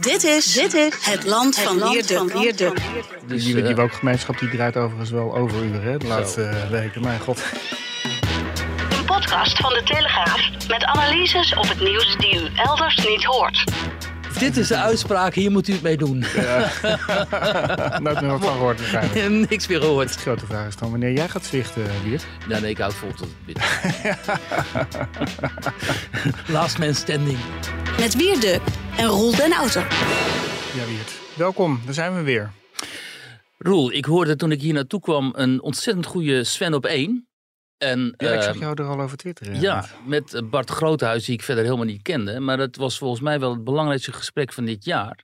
Dit is, dit is het land van. Wierde. Dus, die, eh, die woke-gemeenschap die draait overigens wel overuren hè, de laatste eh, weken. Mijn god. Een podcast van de Telegraaf met analyses op het nieuws die u elders niet hoort. Dit is de uitspraak, hier moet u het mee doen. Nooit meer wat van gehoord waarschijnlijk. Niks meer gehoord. De grote vraag is dan wanneer jij gaat zwichten, Wiert. Ja, nee, ik hou het vol tot het binnen. Last man standing. Met Wierde en Roel den Outer. Ja, Wiert. Welkom, daar zijn we weer. Roel, ik hoorde toen ik hier naartoe kwam een ontzettend goede Sven op één. En, Ja, ik zag eh, jou er al over twitteren. Ja, met eh, Bart Groothuis, die ik verder helemaal niet kende. Maar dat was volgens mij wel het belangrijkste gesprek van dit jaar.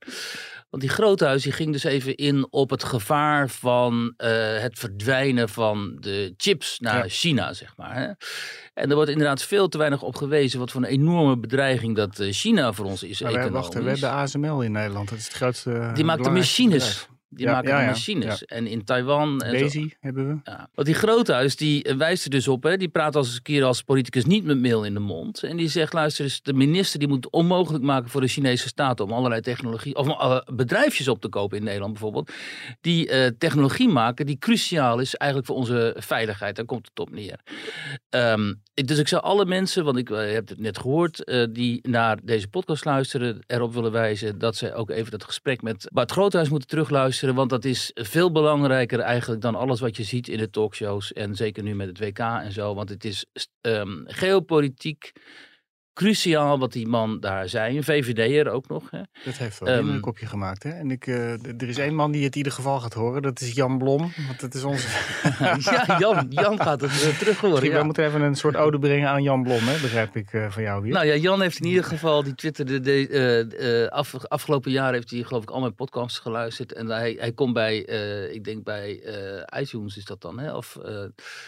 Want die Groothuis die ging dus even in op het gevaar van eh, het verdwijnen van de chips naar Ja. China, zeg maar. Hè? En er wordt inderdaad veel te weinig op gewezen wat voor een enorme bedreiging dat China voor ons is Maar we, economisch. wachten, we hebben ASML in Nederland. Dat is het grootste. die maakt de machines. bedrijf. Die Ja, maken ja, machines. ja. En in Taiwan... En zo- hebben we. ja. Want die Groothuis, die eh, wijst er dus op, hè, die praat als een keer als politicus niet met meel in de mond. En die zegt, luister eens, de minister die moet het onmogelijk maken voor de Chinese staat om allerlei technologie, of eh, bedrijfjes op te kopen in Nederland bijvoorbeeld, die eh, technologie maken die cruciaal is eigenlijk voor onze veiligheid. Daar komt het op neer. Ehm, dus ik zou alle mensen, want ik heb het net gehoord, eh, die naar deze podcast luisteren, erop willen wijzen dat ze ook even dat gesprek met Bart Groothuis moeten terugluisteren. Want dat is veel belangrijker eigenlijk dan alles wat je ziet in de talkshows. En zeker nu met het WK en zo. Want het is ehm, geopolitiek cruciaal wat die man daar zei. Een VVD'er ook nog. Hè. Dat heeft wel een ehm, kopje gemaakt. Hè? En ik, eh, er is één man die het in ieder geval gaat horen. Dat is Jan Blom. Want dat is onze... ja, Jan, Jan gaat het uh, terug horen. We moeten even een soort ode brengen aan Jan Blom, hè? begrijp ik eh, van jou hier. Nou ja, Jan heeft in ieder geval, die twitterde de, afgelopen jaar heeft hij geloof ik al mijn podcasts geluisterd. En hij, hij komt bij, ik denk bij iTunes is dat dan, hè? Of,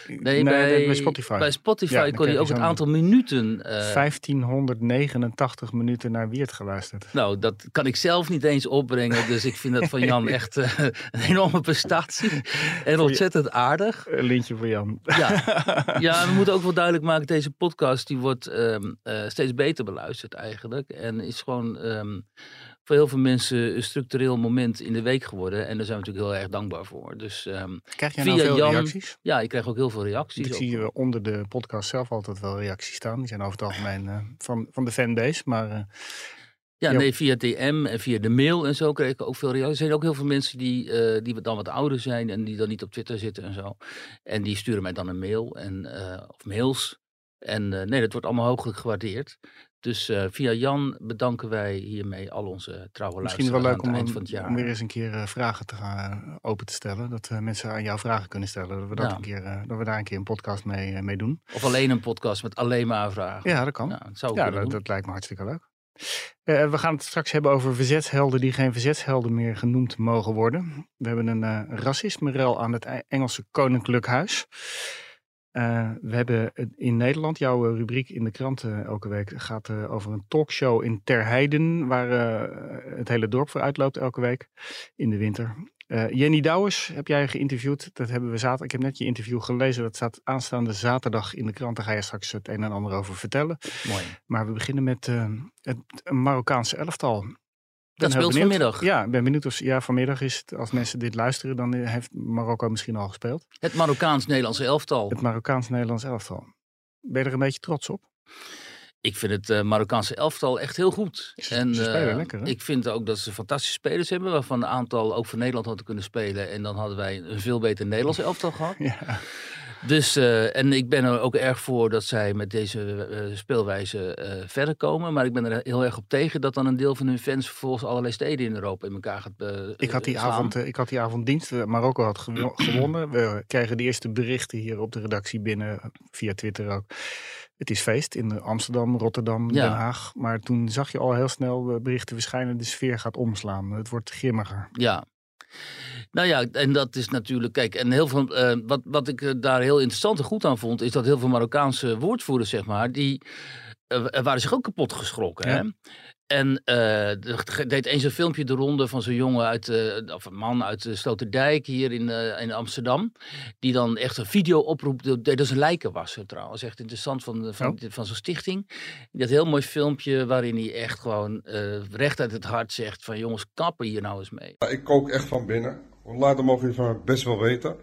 nee, nee bij, bij, Spotify. Bij Spotify ja, kon hij ook het aantal minuten... 15 1389 minuten naar Wiert geluisterd. Nou, dat kan ik zelf niet eens opbrengen. Dus ik vind dat van Jan echt eh, een enorme prestatie. En ontzettend aardig. Een lintje voor Jan. Ja. ja, we moeten ook wel duidelijk maken. Deze podcast die wordt ehm, eh, steeds beter beluisterd eigenlijk. En is gewoon... Ehm, voor heel veel mensen een structureel moment in de week geworden. En daar zijn we natuurlijk heel erg dankbaar voor. Dus ehm, Krijg Via nou veel Jan- reacties? ja, ik krijg ook heel veel reacties. Ik zie eh, onder de podcast zelf altijd wel reacties staan. Die zijn over het algemeen eh, van, van de fanbase. Maar eh, Ja, nee, via DM en via de mail en zo kreeg ik ook veel reacties. Er zijn ook heel veel mensen die, eh, die dan wat ouder zijn en die dan niet op Twitter zitten en zo. En die sturen mij dan een mail en, of mails. En nee, dat wordt allemaal hooglijk gewaardeerd. Dus eh, via Jan bedanken wij hiermee al onze trouwe misschien wel luisteraars leuk aan om, het eind van het jaar. om weer eens een keer eh, vragen te gaan eh, open te stellen. Dat mensen aan jou vragen kunnen stellen. Dat we, dat Ja. een keer, dat we daar een keer een podcast mee, mee doen. Of alleen een podcast met alleen maar vragen. Ja, dat kan. Ja, dat zou Ja, dat, dat lijkt me hartstikke leuk. We gaan het straks hebben over verzetshelden die geen verzetshelden meer genoemd mogen worden. We hebben een racisme-rel aan het E- Engelse Koninklijk Huis. Eh, we hebben in Nederland, jouw eh, rubriek in de kranten elke week gaat eh, over een talkshow in Terheiden, waar eh, het hele dorp voor uitloopt elke week in de winter. Eh, Jenny Douwers heb jij geïnterviewd. Dat hebben we zaterdag. Ik heb net je interview gelezen. Dat staat aanstaande zaterdag in de krant. Daar ga je straks het een en ander over vertellen. Mooi. Maar we beginnen met eh, het Marokkaanse elftal. Dat speelt vanmiddag. Ja, ik ben benieuwd of ja, vanmiddag is het, als mensen dit luisteren, dan eh, heeft Marokko misschien al gespeeld. Het Marokkaans-Nederlandse elftal. Het Marokkaans-Nederlands elftal. Ben je er een beetje trots op? Ik vind het eh, Marokkaanse elftal echt heel goed. Ze- en, ze spelen eh, lekker, hè? Ik vind ook dat ze fantastische spelers hebben, waarvan een aantal ook voor Nederland hadden kunnen spelen. En dan hadden wij een veel beter Nederlands elftal gehad. Ja. Dus, eh, en ik ben er ook erg voor dat zij met deze eh, speelwijze eh, verder komen. Maar ik ben er heel erg op tegen dat dan een deel van hun fans vervolgens allerlei steden in Europa in elkaar gaat Ik had, die slaan. avond, ik had die avond dienst. Marokko had gewo- gewonnen. We kregen de eerste berichten hier op de redactie binnen, via Twitter ook. het is feest in Amsterdam, Rotterdam, Ja. Den Haag. Maar toen zag je al heel snel berichten verschijnen, de sfeer gaat omslaan. Het wordt grimmiger. Ja. Nou ja, en dat is natuurlijk, kijk, en heel veel, eh, wat, wat ik eh, daar heel interessant en goed aan vond, is dat heel veel Marokkaanse woordvoerders, zeg maar, die waren zich ook kapot geschrokken. Ja. Hè? En eh, er deed eens een filmpje de ronde van zo'n jongen uit, eh, of een man uit de Sloterdijk hier in, eh, in Amsterdam. Die dan echt een video oproepte. Dat is een lijkenwasser trouwens. Echt interessant van, de- van, Oh. van zo'n stichting. Een heel mooi filmpje waarin hij echt gewoon eh, recht uit het hart zegt van jongens, kappen hier nou eens mee. Ik kook echt van binnen. Dat mogen jullie van mij best wel weten.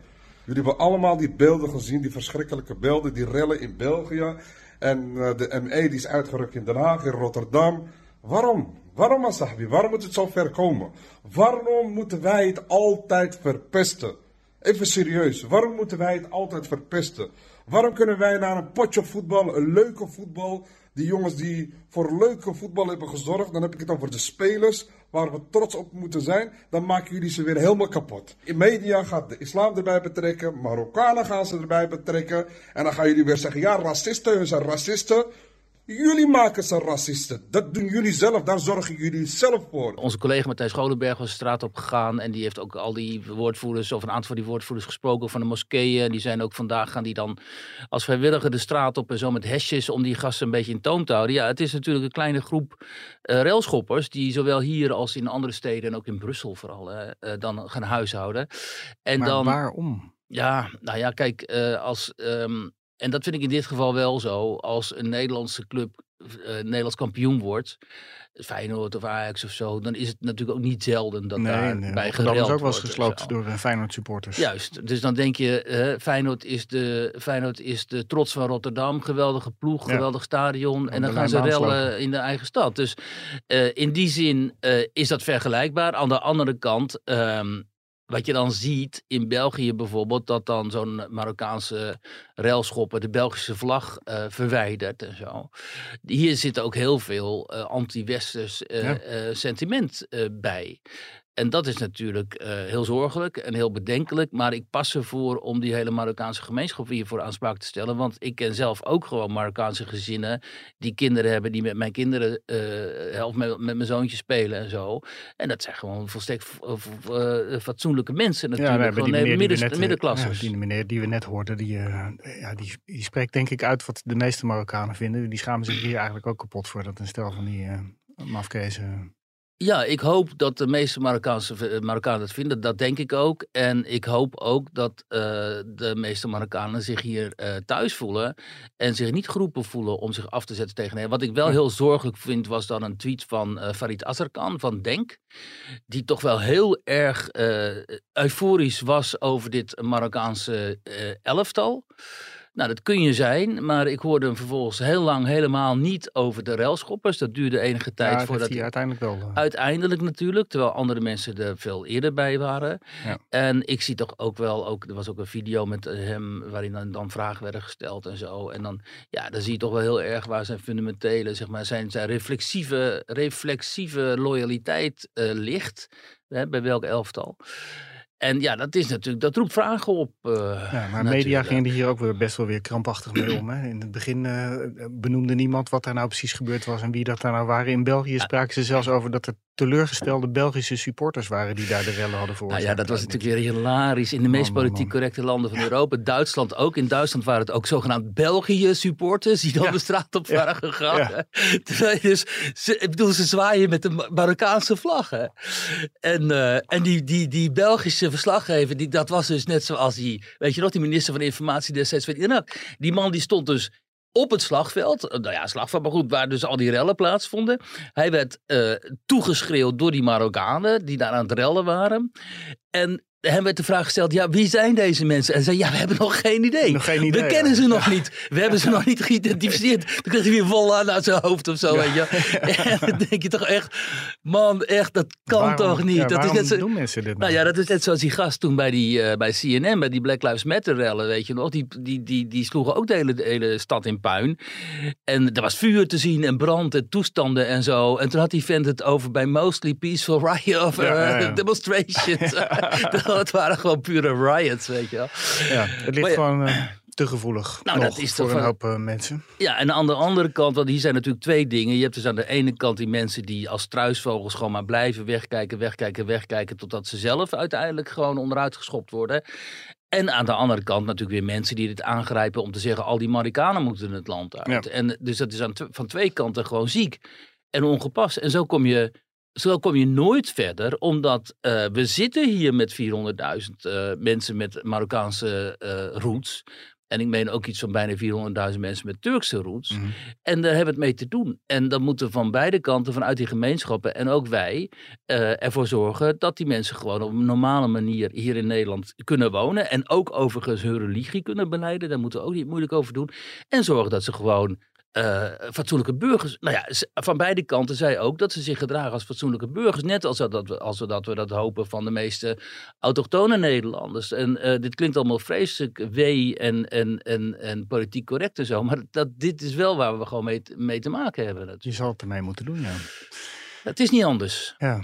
Jullie hebben allemaal die beelden gezien, die verschrikkelijke beelden, die rellen in België. En eh, de ME die is uitgerukt in Den Haag, in Rotterdam. Waarom? Waarom, Asabi? Waarom moet het zo ver komen? Waarom moeten wij het altijd verpesten? Even serieus, waarom moeten wij het altijd verpesten? Waarom kunnen wij naar een potje voetbal, een leuke voetbal, die jongens die voor leuke voetbal hebben gezorgd, dan heb ik het over de spelers, waar we trots op moeten zijn, dan maken jullie ze weer helemaal kapot. In media gaat de islam erbij betrekken, Marokkanen gaan ze erbij betrekken, en dan gaan jullie weer zeggen, ja, racisten, zijn racisten. Jullie maken ze racisten. Dat doen jullie zelf, daar zorgen jullie zelf voor. Onze collega Matthijs Scholenberg was de straat op gegaan. En die heeft ook al die woordvoerders, of een aantal van die woordvoerders gesproken van de moskeeën. En die zijn ook vandaag gaan die dan als vrijwilliger de straat op en zo met hesjes om die gasten een beetje in toom te houden. Ja, het is natuurlijk een kleine groep eh railschoppers die zowel hier als in andere steden en ook in Brussel vooral eh, dan gaan huishouden. En maar dan, waarom? ja, nou ja, kijk, eh, als, ehm, en dat vind ik in dit geval wel zo, als een Nederlandse club eh, Nederlands kampioen wordt, Feyenoord of Ajax of zo, dan is het natuurlijk ook niet zelden dat daar nee, bij Rotterdam is gereld ook wel eens wordt en gesloopt door eh, Feyenoord supporters. Juist, dus dan denk je, eh, Feyenoord, is de, Feyenoord is de trots van Rotterdam, geweldige ploeg, Ja. geweldig stadion. En dan gaan ze rellen in de eigen stad. Dus eh, in die zin eh, is dat vergelijkbaar. Aan de andere kant, ehm, wat je dan ziet in België bijvoorbeeld, dat dan zo'n Marokkaanse railschopper de Belgische vlag eh, verwijdert en zo. Hier zit ook heel veel eh, anti-westers eh, Ja. sentiment bij. En dat is natuurlijk eh, heel zorgelijk en heel bedenkelijk. Maar ik pas ervoor om die hele Marokkaanse gemeenschap hiervoor aanspraak te stellen. Want ik ken zelf ook gewoon Marokkaanse gezinnen. die kinderen hebben die met mijn kinderen. eh, of met, met mijn zoontje spelen en zo. En dat zijn gewoon volstrekt eh, fatsoenlijke mensen natuurlijk. hebben gewoon we midden, middenklassers. ja, die meneer die we net hoorden, die, ja, die, die spreekt denk ik uit wat de meeste Marokkanen vinden. Die schamen zich hier eigenlijk ook kapot voor dat een stel van die mafkezen... Ja, ik hoop dat de meeste Marokkaanse, eh, Marokkanen dat vinden. Dat denk ik ook. En ik hoop ook dat eh, de meeste Marokkanen zich hier eh, thuis voelen. En zich niet geroepen voelen om zich af te zetten tegen hen. Wat ik wel heel zorgelijk vind, was dan een tweet van eh, Farid Azarkan van Denk. Die toch wel heel erg euforisch was over dit Marokkaanse elftal. Nou, dat kun je zijn, maar ik hoorde hem vervolgens heel lang helemaal niet over de railschoppers. Dat duurde enige tijd Ja, dat voordat hij uiteindelijk wel... eh, Uiteindelijk natuurlijk, terwijl andere mensen er veel eerder bij waren. Ja. En ik zie toch ook wel, ook, er was ook een video met eh, hem waarin dan, dan vragen werden gesteld en zo. En dan, ja, dan zie je toch wel heel erg waar zijn fundamentele, zeg maar, zijn, zijn reflexieve, reflexieve loyaliteit eh, ligt. Hè, bij welk elftal. En ja, dat is natuurlijk, dat roept vragen op. eh, Ja, maar media gingen er hier ook weer best wel weer krampachtig mee om. Hè. In het begin eh, benoemde niemand wat daar nou precies gebeurd was en wie dat daar nou waren. In België spraken ze zelfs over dat er teleurgestelde Belgische supporters waren die daar de rellen hadden voor. Nou ja, dat was natuurlijk weer hilarisch. In de meest Man, politiek man. correcte landen van Europa. Duitsland ook. In Duitsland waren het ook zogenaamd België-supporters die dan Ja. de straat op Ja. waren gegaan. Ja. Terwijl je dus, ze, ik bedoel, ze zwaaien met de Ma- Marokkaanse vlag. Hè. En, eh, en die, die, die Belgische verslaggever, die, dat was dus net zoals die, weet je nog, die minister van Informatie destijds van Irak. Die man die stond dus op het slagveld, eh, nou ja, slagveld, maar goed, waar dus al die rellen plaatsvonden. Hij werd eh, toegeschreeuwd door die Marokkanen die daar aan het rellen waren. En hem werd de vraag gesteld, ja, wie zijn deze mensen? En zei, ja, we hebben nog geen idee. Nog geen idee, we kennen ja. ze nog niet. We hebben ze nog niet geïdentificeerd. Dan kreeg hij weer vol aan uit zijn hoofd of zo, weet je. En dan denk je toch echt, man, echt, dat kan Waarom- toch niet? dat is waarom net zo, doen mensen dit nou? nou ja, dat is net zoals die gast toen bij, die, eh, bij CNN, bij die Black Lives Matter rellen, weet je nog. Die, die, die, die sloegen ook de hele, de hele stad in puin. En er was vuur te zien en brand en toestanden en zo. En toen had die vent het over bij mostly peaceful riot of ja, eh, demonstrations. dat waren gewoon pure riots, weet je wel. Ja, het ligt Maar gewoon eh, te gevoelig Nou, dat is voor toch een hoop eh, mensen. Ja, en aan de andere kant, want hier zijn natuurlijk twee dingen. Je hebt dus aan de ene kant die mensen die als struisvogels gewoon maar blijven wegkijken, wegkijken, wegkijken, totdat ze zelf uiteindelijk gewoon onderuit geschopt worden. En aan de andere kant natuurlijk weer mensen die dit aangrijpen om te zeggen, al die Marokkanen moeten het land uit. Ja. En dus dat is aan van twee kanten gewoon ziek en ongepast. En zo kom je, zo kom je nooit verder, omdat eh, we zitten hier met 400.000 eh, mensen met Marokkaanse eh, roots. En ik meen ook iets van bijna 400.000 mensen met Turkse roots. Mhm. En daar hebben we het mee te doen. En dan moeten van beide kanten, vanuit die gemeenschappen en ook wij, ervoor zorgen dat die mensen gewoon op een normale manier hier in Nederland kunnen wonen. En ook overigens hun religie kunnen beleiden. Daar moeten we ook niet moeilijk over doen. En zorgen dat ze gewoon eh, fatsoenlijke burgers. Nou ja, van beide kanten zei ook dat ze zich gedragen als fatsoenlijke burgers. Net als dat we, als we, dat, we dat hopen van de meeste autochtone Nederlanders. En eh, dit klinkt allemaal vreselijk wee en, en, en, en politiek correct en zo. Maar dat, dit is wel waar we gewoon mee, te- mee te maken hebben. Je zal het ermee moeten doen, ja. Het is niet anders. ja.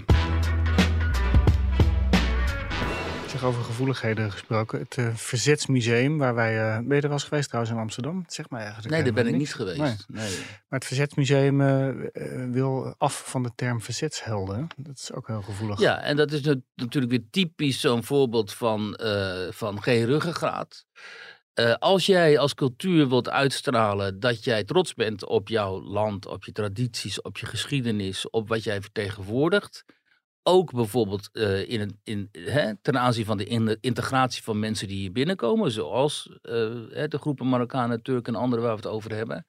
Over gevoeligheden gesproken. Het eh, Verzetsmuseum, waar wij... eh, ben je er wel eens geweest trouwens in Amsterdam? Zeg maar eigenlijk Nee, daar ben ik niet geweest. Nee. Nee. Maar het Verzetsmuseum eh, wil af van de term verzetshelden. Dat is ook heel gevoelig. Ja, en dat is nat- natuurlijk weer typisch zo'n voorbeeld van, van geen ruggengraat. Als jij als cultuur wilt uitstralen dat jij trots bent op jouw land, op je tradities, op je geschiedenis, op wat jij vertegenwoordigt. Ook bijvoorbeeld eh, in in, hè, ten aanzien van de in- integratie van mensen die hier binnenkomen, zoals eh, de groepen Marokkanen, Turken en anderen waar we het over hebben.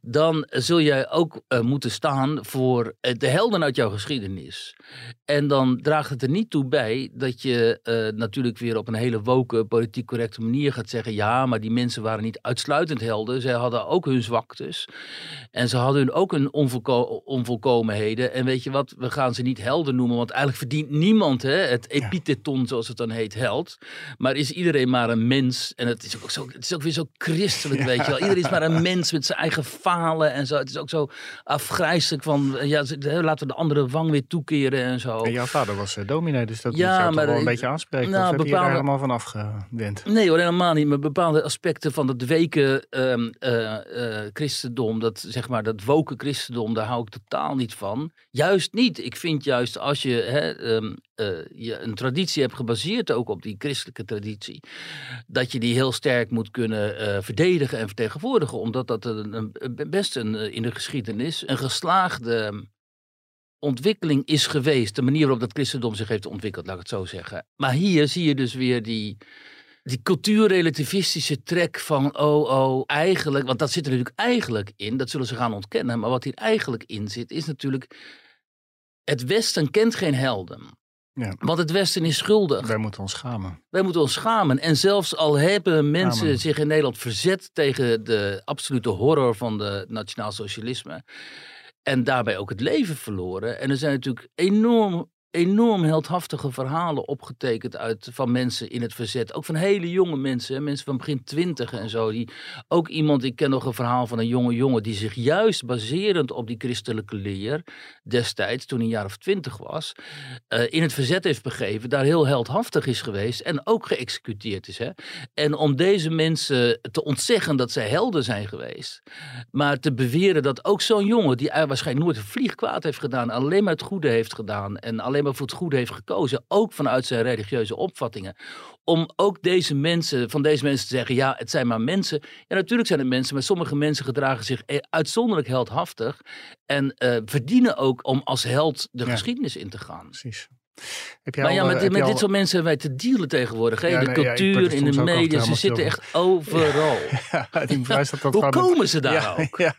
Dan zul jij ook eh, moeten staan voor de helden uit jouw geschiedenis. En dan draagt het er niet toe bij dat je natuurlijk weer op een hele woke, politiek correcte manier gaat zeggen: ja, maar die mensen waren niet uitsluitend helden. Zij hadden ook hun zwaktes. En ze hadden ook hun onvolko- onvolkomenheden. En weet je wat, we gaan ze niet helden noemen, want eigenlijk verdient niemand hè, het epiteton, zoals het dan heet, held. Maar is iedereen maar een mens. En het is ook, zo, het is ook weer zo christelijk, weet je wel. Iedereen is maar een mens met zijn eigen falen en zo. Het is ook zo afgrijzelijk van, ja, laten we de andere wang weer toekeren en zo. En jouw vader was eh, dominee, dus dat Ja, moet maar wel een ik- beetje aanspreken. nou, of heb je je daar helemaal van afgewend? Nee hoor, helemaal niet. Maar bepaalde aspecten van dat weken ehm, eh, eh, christendom, dat zeg maar dat woke christendom, daar hou ik totaal niet van. Juist niet. Ik vind juist als je, hè, ehm, eh, je een traditie hebt gebaseerd ook op die christelijke traditie, dat je die heel sterk moet kunnen eh, verdedigen en vertegenwoordigen. Omdat dat een, best een, eh, in de geschiedenis een geslaagde ontwikkeling is geweest. De manier waarop dat christendom zich heeft ontwikkeld, laat ik het zo zeggen. Maar hier zie je dus weer die, die cultuurrelativistische trek van, oh, oh, eigenlijk, want dat zit er natuurlijk eigenlijk in, dat zullen ze gaan ontkennen, maar wat hier eigenlijk in zit, is natuurlijk, het Westen kent geen helden. Ja. Want het Westen is schuldig. Wij moeten ons schamen. Wij moeten ons schamen. En zelfs al hebben mensen Amen. zich in Nederland verzet tegen de absolute horror van de nationaal socialisme. En daarbij ook het leven verloren. En er zijn natuurlijk enorm, enorm heldhaftige verhalen opgetekend uit, van mensen in het verzet. Ook van hele jonge mensen, mensen van begin twintig en zo. Die, ook iemand, ik ken nog een verhaal van een jonge jongen die zich juist baserend op die christelijke leer destijds, toen hij een jaar of twintig was, eh, in het verzet heeft begeven, daar heel heldhaftig is geweest en ook geëxecuteerd is. Hè? En om deze mensen te ontzeggen dat zij helden zijn geweest, maar te beweren dat ook zo'n jongen, die eigenlijk waarschijnlijk nooit een vlieg kwaad heeft gedaan, alleen maar het goede heeft gedaan en alleen maar voor het goede heeft gekozen, ook vanuit zijn religieuze opvattingen, om ook deze mensen, van deze mensen te zeggen, ja, het zijn maar mensen. Ja, natuurlijk zijn het mensen, maar sommige mensen gedragen zich eh, uitzonderlijk heldhaftig en eh, verdienen ook om als held de Ja. geschiedenis in te gaan. Precies. Heb jij Maar ja, eh, met, je dit al- soort mensen hebben wij te dealen tegenwoordig. Ja, de nee, cultuur, in de media, ze zitten echt overal. Ja, die dat Hoe komen ze daar ja, ook?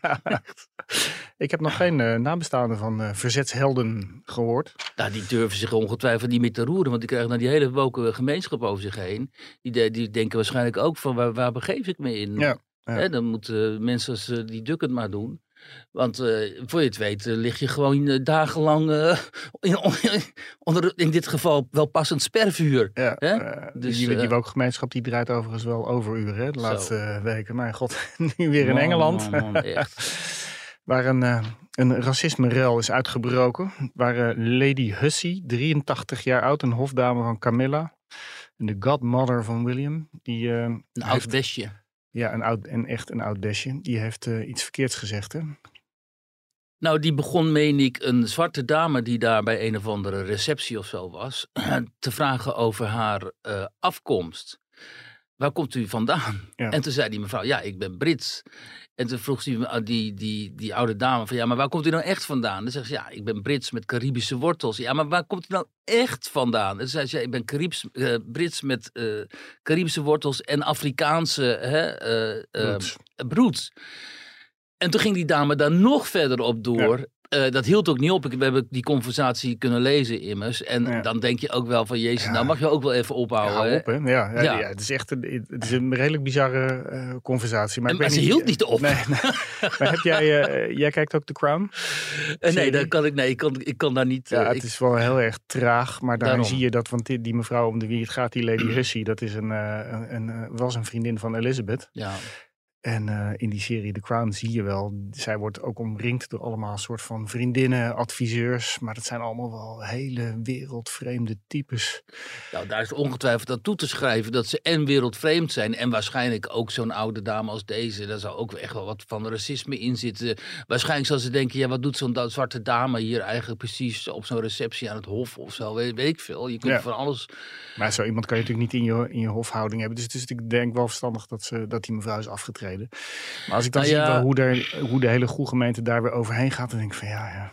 Ik heb nog geen eh, nabestaanden van eh, verzetshelden gehoord. Nou, die durven zich ongetwijfeld niet meer te roeren, want die krijgen dan die hele woke gemeenschap over zich heen. Die, de- die denken waarschijnlijk ook van, waar, waar begeef ik me in? Ja, ja. Hè, dan moeten mensen als eh, die Duk het maar doen. Want eh, voor je het weet eh, lig je gewoon eh, dagenlang eh, in, onder, in dit geval wel passend spervuur. Ja, Hè? eh, Dus, die, die eh, woke-gemeenschap die draait overigens wel overuren hè, de laatste eh, weken. Mijn god, nu weer in Engeland. man, man, echt. Waar een, eh een racisme-rel is uitgebroken. Waar eh, Lady Hussey, 83 jaar oud, een hofdame van Camilla. En de godmother van William. Die, eh, Een heeft- oud besje. Ja, een oud, en echt een oud besje. Die heeft iets verkeerds gezegd, hè? Nou, die begon, meen ik, een zwarte dame die daar bij een of andere receptie of zo was, te vragen over haar afkomst. Waar komt u vandaan? Ja. En toen zei die mevrouw, ja, ik ben Brits. En toen vroeg die, uh, die, die, die oude dame van, ja, maar waar komt u nou echt vandaan? Dan zegt ze, ja, ik ben Brits met Caribische wortels. Ja, maar waar komt u nou echt vandaan? En zei ze, ja, ik ben Caribs, eh, Brits met eh, Caribische wortels en Afrikaanse hè, eh, eh. En toen ging die dame daar nog verder op door. Eh, dat hield ook niet op. Ik- We hebben die conversatie kunnen lezen immers. En Ja. dan denk je ook wel van, jezus, Ja. nou mag je ook wel even Ja, ophouden. hou hè? op, hè? Ja, ja, Ja. ja, het is echt een, het is een redelijk bizarre eh, conversatie. Maar, En- maar ze hield niet op. Nee, nee. maar heb jij, eh, jij kijkt ook The Crown? Eh, nee, dat kan ik, nee ik, kan, ik kan daar niet... Ja, eh, het ik- is wel heel erg traag, maar daarin Daarom. zie je dat, want die, die mevrouw om de wie het gaat, die Lady Hussey, dat is een, eh, een, een, eh, was een vriendin van Elizabeth. ja. En eh, in die serie The Crown zie je wel, zij wordt ook omringd door allemaal soort van vriendinnen, adviseurs, maar dat zijn allemaal wel hele wereldvreemde types. Nou, daar is ongetwijfeld aan toe te schrijven dat ze en wereldvreemd zijn. En waarschijnlijk ook zo'n oude dame als deze. Daar zou ook echt wel wat van racisme in zitten. Waarschijnlijk zal ze denken, ja, wat doet zo'n da- zwarte dame hier eigenlijk precies op zo'n receptie aan het hof of zo. Weet, weet ik veel. Je kunt Ja. van alles... Maar zo iemand kan je natuurlijk niet in je, in je hofhouding hebben. Dus het is ik denk wel verstandig dat, ze, dat die mevrouw is afgetreden. Maar als ik dan Nou zie hoe, er, hoe de hele goede gemeente daar weer overheen gaat, dan denk ik van ja, ja.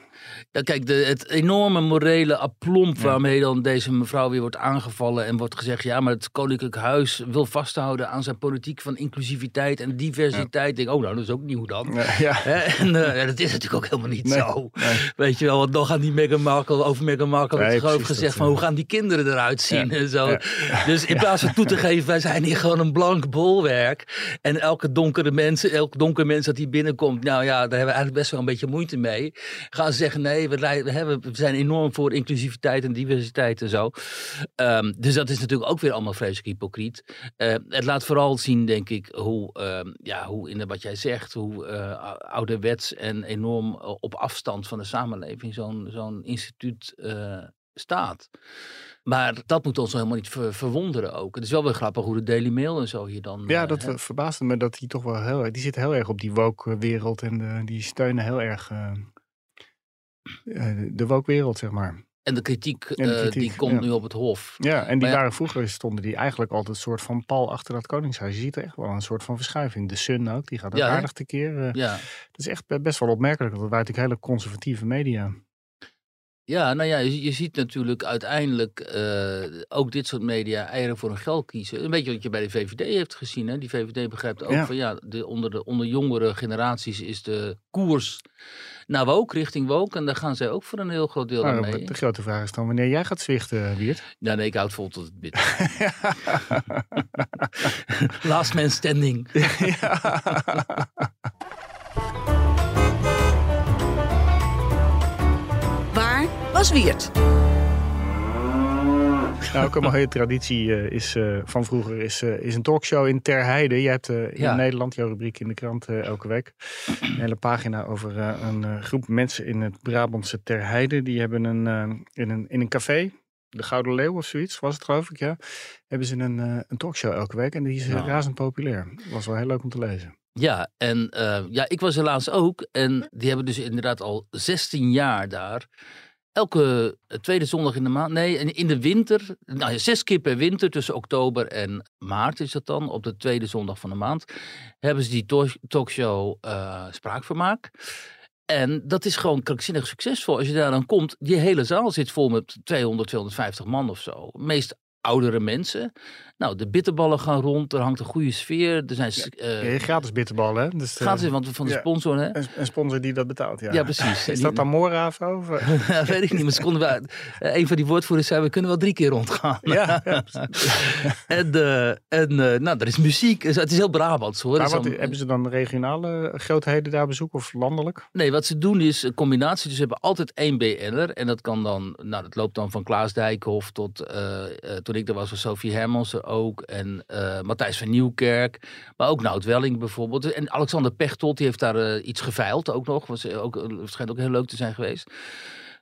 Ja, kijk, de, het enorme morele aplomb Ja. waarmee dan deze mevrouw weer wordt aangevallen en wordt gezegd, ja, maar het Koninklijk Huis wil vasthouden aan zijn politiek van inclusiviteit en diversiteit. Ik denk, oh, nou, dat is ook nieuw dan. Ja? En eh, dat is natuurlijk ook helemaal niet Nee, zo. nee. Weet je wel, want nog aan die Meghan Markle, over Meghan Markle Nee, precies, gezegd dat, van eh, hoe gaan die kinderen eruit zien en zo. Dus in plaats van toe te geven, wij zijn hier gewoon een blank bolwerk. En elke donkere mens, elk donker mens dat hier binnenkomt, nou ja, daar hebben we eigenlijk best wel een beetje moeite mee. Gaan ze zeggen, nee, we, we, hebben, we zijn enorm voor inclusiviteit en diversiteit en zo. Ehm, dus dat is natuurlijk ook weer allemaal vreselijk hypocriet. Eh, het laat vooral zien, denk ik, hoe, ehm, ja, hoe in de, wat jij zegt, hoe eh, ouderwets en enorm eh, op afstand van de samenleving zo'n zo'n instituut staat. Maar dat moet ons helemaal niet ver- verwonderen ook. Het is wel weer grappig hoe de Daily Mail en zo hier dan... Ja, dat hè. ver- verbaasde me dat die toch wel heel erg, die zitten heel erg op die woke wereld en de, die steunen heel erg de woke wereld, zeg maar. En de kritiek, En de eh, die komt ja. nu op het hof. Ja, en die ja- waren vroeger stonden die eigenlijk altijd een soort van pal achter dat koningshuis. Je ziet er echt wel een soort van verschuiving. De Sun ook, die gaat ook Ja, aardig tekeer. eh Ja. Dat is echt be- best wel opmerkelijk, want dat waren natuurlijk hele conservatieve media. Ja, nou ja, je, je ziet natuurlijk uiteindelijk eh, ook dit soort media eieren voor hun geld kiezen. Een beetje wat je bij de VVD heeft gezien. Hè? Die VVD begrijpt ook van ja, de, onder, de, onder jongere generaties is de koers naar woke, richting woke. En daar gaan zij ook voor een heel groot deel aan Nou, mee. de grote vraag is dan wanneer jij gaat zwichten, Wiert. Ja, nee, ik houd vol tot het bid. Last man standing. Waar was Wiert? Nou, ook een mooie traditie eh, is, eh, van vroeger is, eh, is een talkshow in Ter Heide. Je hebt in Ja. Nederland jouw rubriek in de krant elke week. Een hele pagina over een groep mensen in het Brabantse Ter Heide. Die hebben een, in, een, in een café, de Gouden Leeuw of zoiets was het geloof ik, ja. Hebben ze een, een talkshow elke week en die is Nou. razend populair. Was wel heel leuk om te lezen. Ja, en ja, ik was helaas ook. En die hebben dus inderdaad al 16 jaar daar. Elke eh, tweede zondag in de maand. Nee, in, de winter. Nou zes keer per winter tussen oktober en maart is dat dan. Op de tweede zondag van de maand. Hebben ze die talk- talkshow eh, Spraakvermaak. En dat is gewoon krankzinnig succesvol. Als je daar dan komt, die hele zaal zit vol met 200, 250 man of zo. Meest oudere mensen. Nou, de bitterballen gaan rond. Er hangt een goede sfeer. Er zijn eh, Ja, gratis bitterballen, hè? Dus, eh, Gratis, want van de sponsor, hè? Een, een sponsor die dat betaalt, ja. Ja, precies. Is dat dan of zo? Of, eh? Weet ik niet, maar ze konden wel, eh, een van die woordvoerders zei, we kunnen wel drie keer rondgaan. ja, ja. en eh, en eh, nou, er is muziek, Dus het is heel Brabants hoor. Maar wat, dan- hebben ze dan regionale grootheden daar bezoek of landelijk? Nee, wat ze doen is een combinatie. Dus ze hebben altijd één BN'er. En dat kan dan, nou, dat loopt dan van Klaas Dijkhoff tot, eh, eh, toen ik er was, was Sophie Hermans er ook. En eh, Matthijs van Nieuwkerk. Maar ook Nout Welling bijvoorbeeld. En Alexander Pechtold, die heeft daar eh, iets geveild ook nog. Was ook, eh, schijnt ook heel leuk te zijn geweest.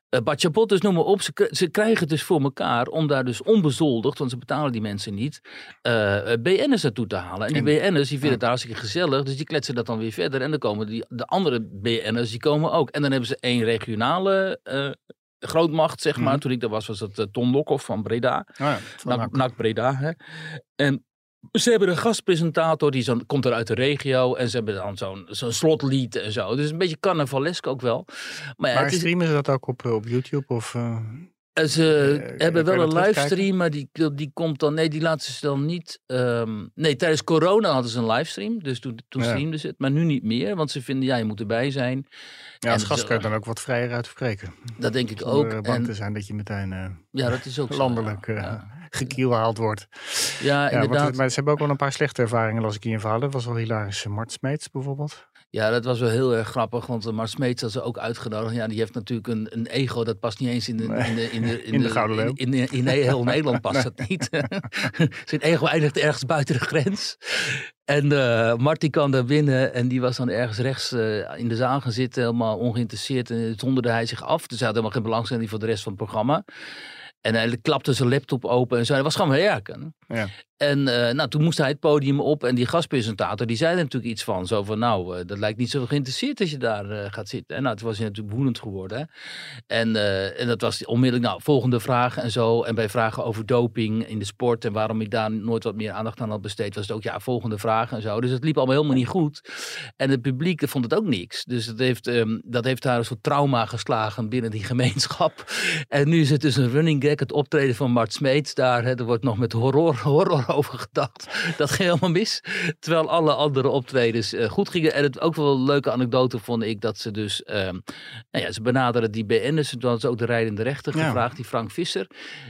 uh, Batjapot dus noem maar op. Ze, ze krijgen het dus voor elkaar om daar dus onbezoldigd, want ze betalen die mensen niet, eh BN'ers naartoe te halen. En die BN'ers die vinden Ja. het hartstikke gezellig, dus die kletsen dat dan weer verder. En dan komen die, de andere BN'ers, die komen ook. En dan hebben ze één regionale grootmacht, zeg maar. Mhm. Toen ik daar was, was dat eh, Ton Lokhoff van Breda. Oh ja, NAC. NAC Breda. Hè. En ze hebben een gastpresentator, die zo, komt er uit de regio. En ze hebben dan zo'n zo'n slotlied en zo. Dus een beetje carnavalesk ook wel. Maar ja, Maar het is, streamen ze dat ook op, eh, op YouTube? Of, eh, eh, ze Eh, kan hebben wel een livestream, maar die, die komt dan... Nee, die laten ze dan niet... ehm, nee, tijdens corona hadden ze een livestream. Dus toen, toen Ja. streamden ze het. Maar nu niet meer, want ze vinden, ja, je moet erbij zijn. ja, als En gast zo- kan je dan ook wat vrijer uitspreken. Dat denk ik ook. eh, bang te zijn dat je meteen eh, ja, dat is ook zo, landelijk ja. eh Ja, gekielhaald wordt. Ja, want, inderdaad. maar ze hebben ook wel een paar slechte ervaringen, las ik in je verhaal. Dat was wel hilarisch. Eh, Mart Smeets bijvoorbeeld. Ja, dat was wel heel erg grappig, want uh, Mart Smeets had ze ook uitgenodigd. Ja, die heeft natuurlijk een, een ego, dat past niet eens in de, in de, in de, In de Gouden Leeuw. In, in, in heel Nederland past dat niet. Zijn ego eindigt ergens buiten de grens. En eh Mart die kwam daar binnen en die was dan ergens rechts eh, in de zaal gaan zitten, helemaal ongeïnteresseerd. En zonderde hij zich af. Dus hij had helemaal geen belangstelling voor de rest van het programma. En hij klapte zijn laptop open en zo. Hij was gewoon werken. Ja. En eh, nou, toen moest hij het podium op. En die gastpresentator die zei natuurlijk iets van. Zo van, nou, eh, dat lijkt niet zo geïnteresseerd als je daar eh, gaat zitten. En nou, toen was natuurlijk woedend geworden. En, en dat was onmiddellijk, nou, volgende vragen en zo. En bij vragen over doping in de sport. En waarom ik daar nooit wat meer aandacht aan had besteed. Was het ook, ja, volgende vragen en zo. Dus het liep allemaal helemaal niet goed. En het publiek vond het ook niks. Dus het heeft, ehm, dat heeft daar een soort trauma geslagen binnen die gemeenschap. En nu is het dus een running gag. Het optreden van Mart Smeets daar. Hè, er wordt nog met horror, horror over gedacht. Dat ging helemaal mis. Terwijl alle andere optredens eh, goed gingen. En het ook wel een leuke anekdote vond ik. Dat ze dus, ehm, nou ja, ze benaderen die BN'ers. Toen hadden ze ook de rijdende rechter Ja. gevraagd. Die Frank Visser.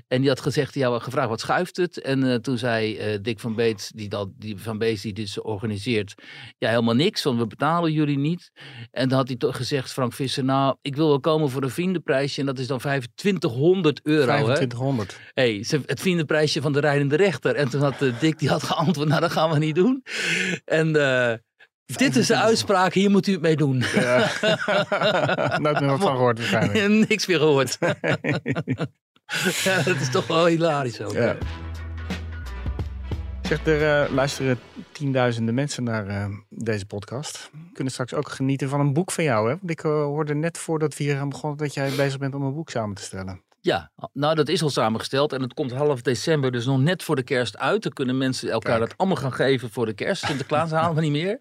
En die had gezegd, ja, gevraagd wat schuift het? En eh, toen zei eh, Dick van Beet, die, dat, die van Beet die dit organiseert. Ja, helemaal niks, want we betalen jullie niet. En dan had hij toch gezegd, Frank Visser, nou, ik wil wel komen voor een vriendenprijsje. En dat is dan 2500 euro. Hè? 2500. hey, ze- het vriendenprijsje van de rijdende rechter. En toen had uh, Dick, die had geantwoord, nou dat gaan we niet doen. En uh, dit is de uitspraak, hier moet u het mee doen. Ja. Nooit meer wat van gehoord waarschijnlijk. Niks meer gehoord. ja, dat is toch wel hilarisch ook. Ja. Zeg, er uh, luisteren tienduizenden mensen naar uh, deze podcast. Kunnen straks ook genieten van een boek van jou. Hè? Want ik uh, hoorde net voordat we hier aan begonnen dat jij bezig bent om een boek samen te stellen. Ja, nou dat is al samengesteld en het komt half december, dus nog net voor de kerst uit. Dan kunnen mensen elkaar Kijk. dat allemaal gaan geven voor de kerst. Sinterklaas halen we niet meer,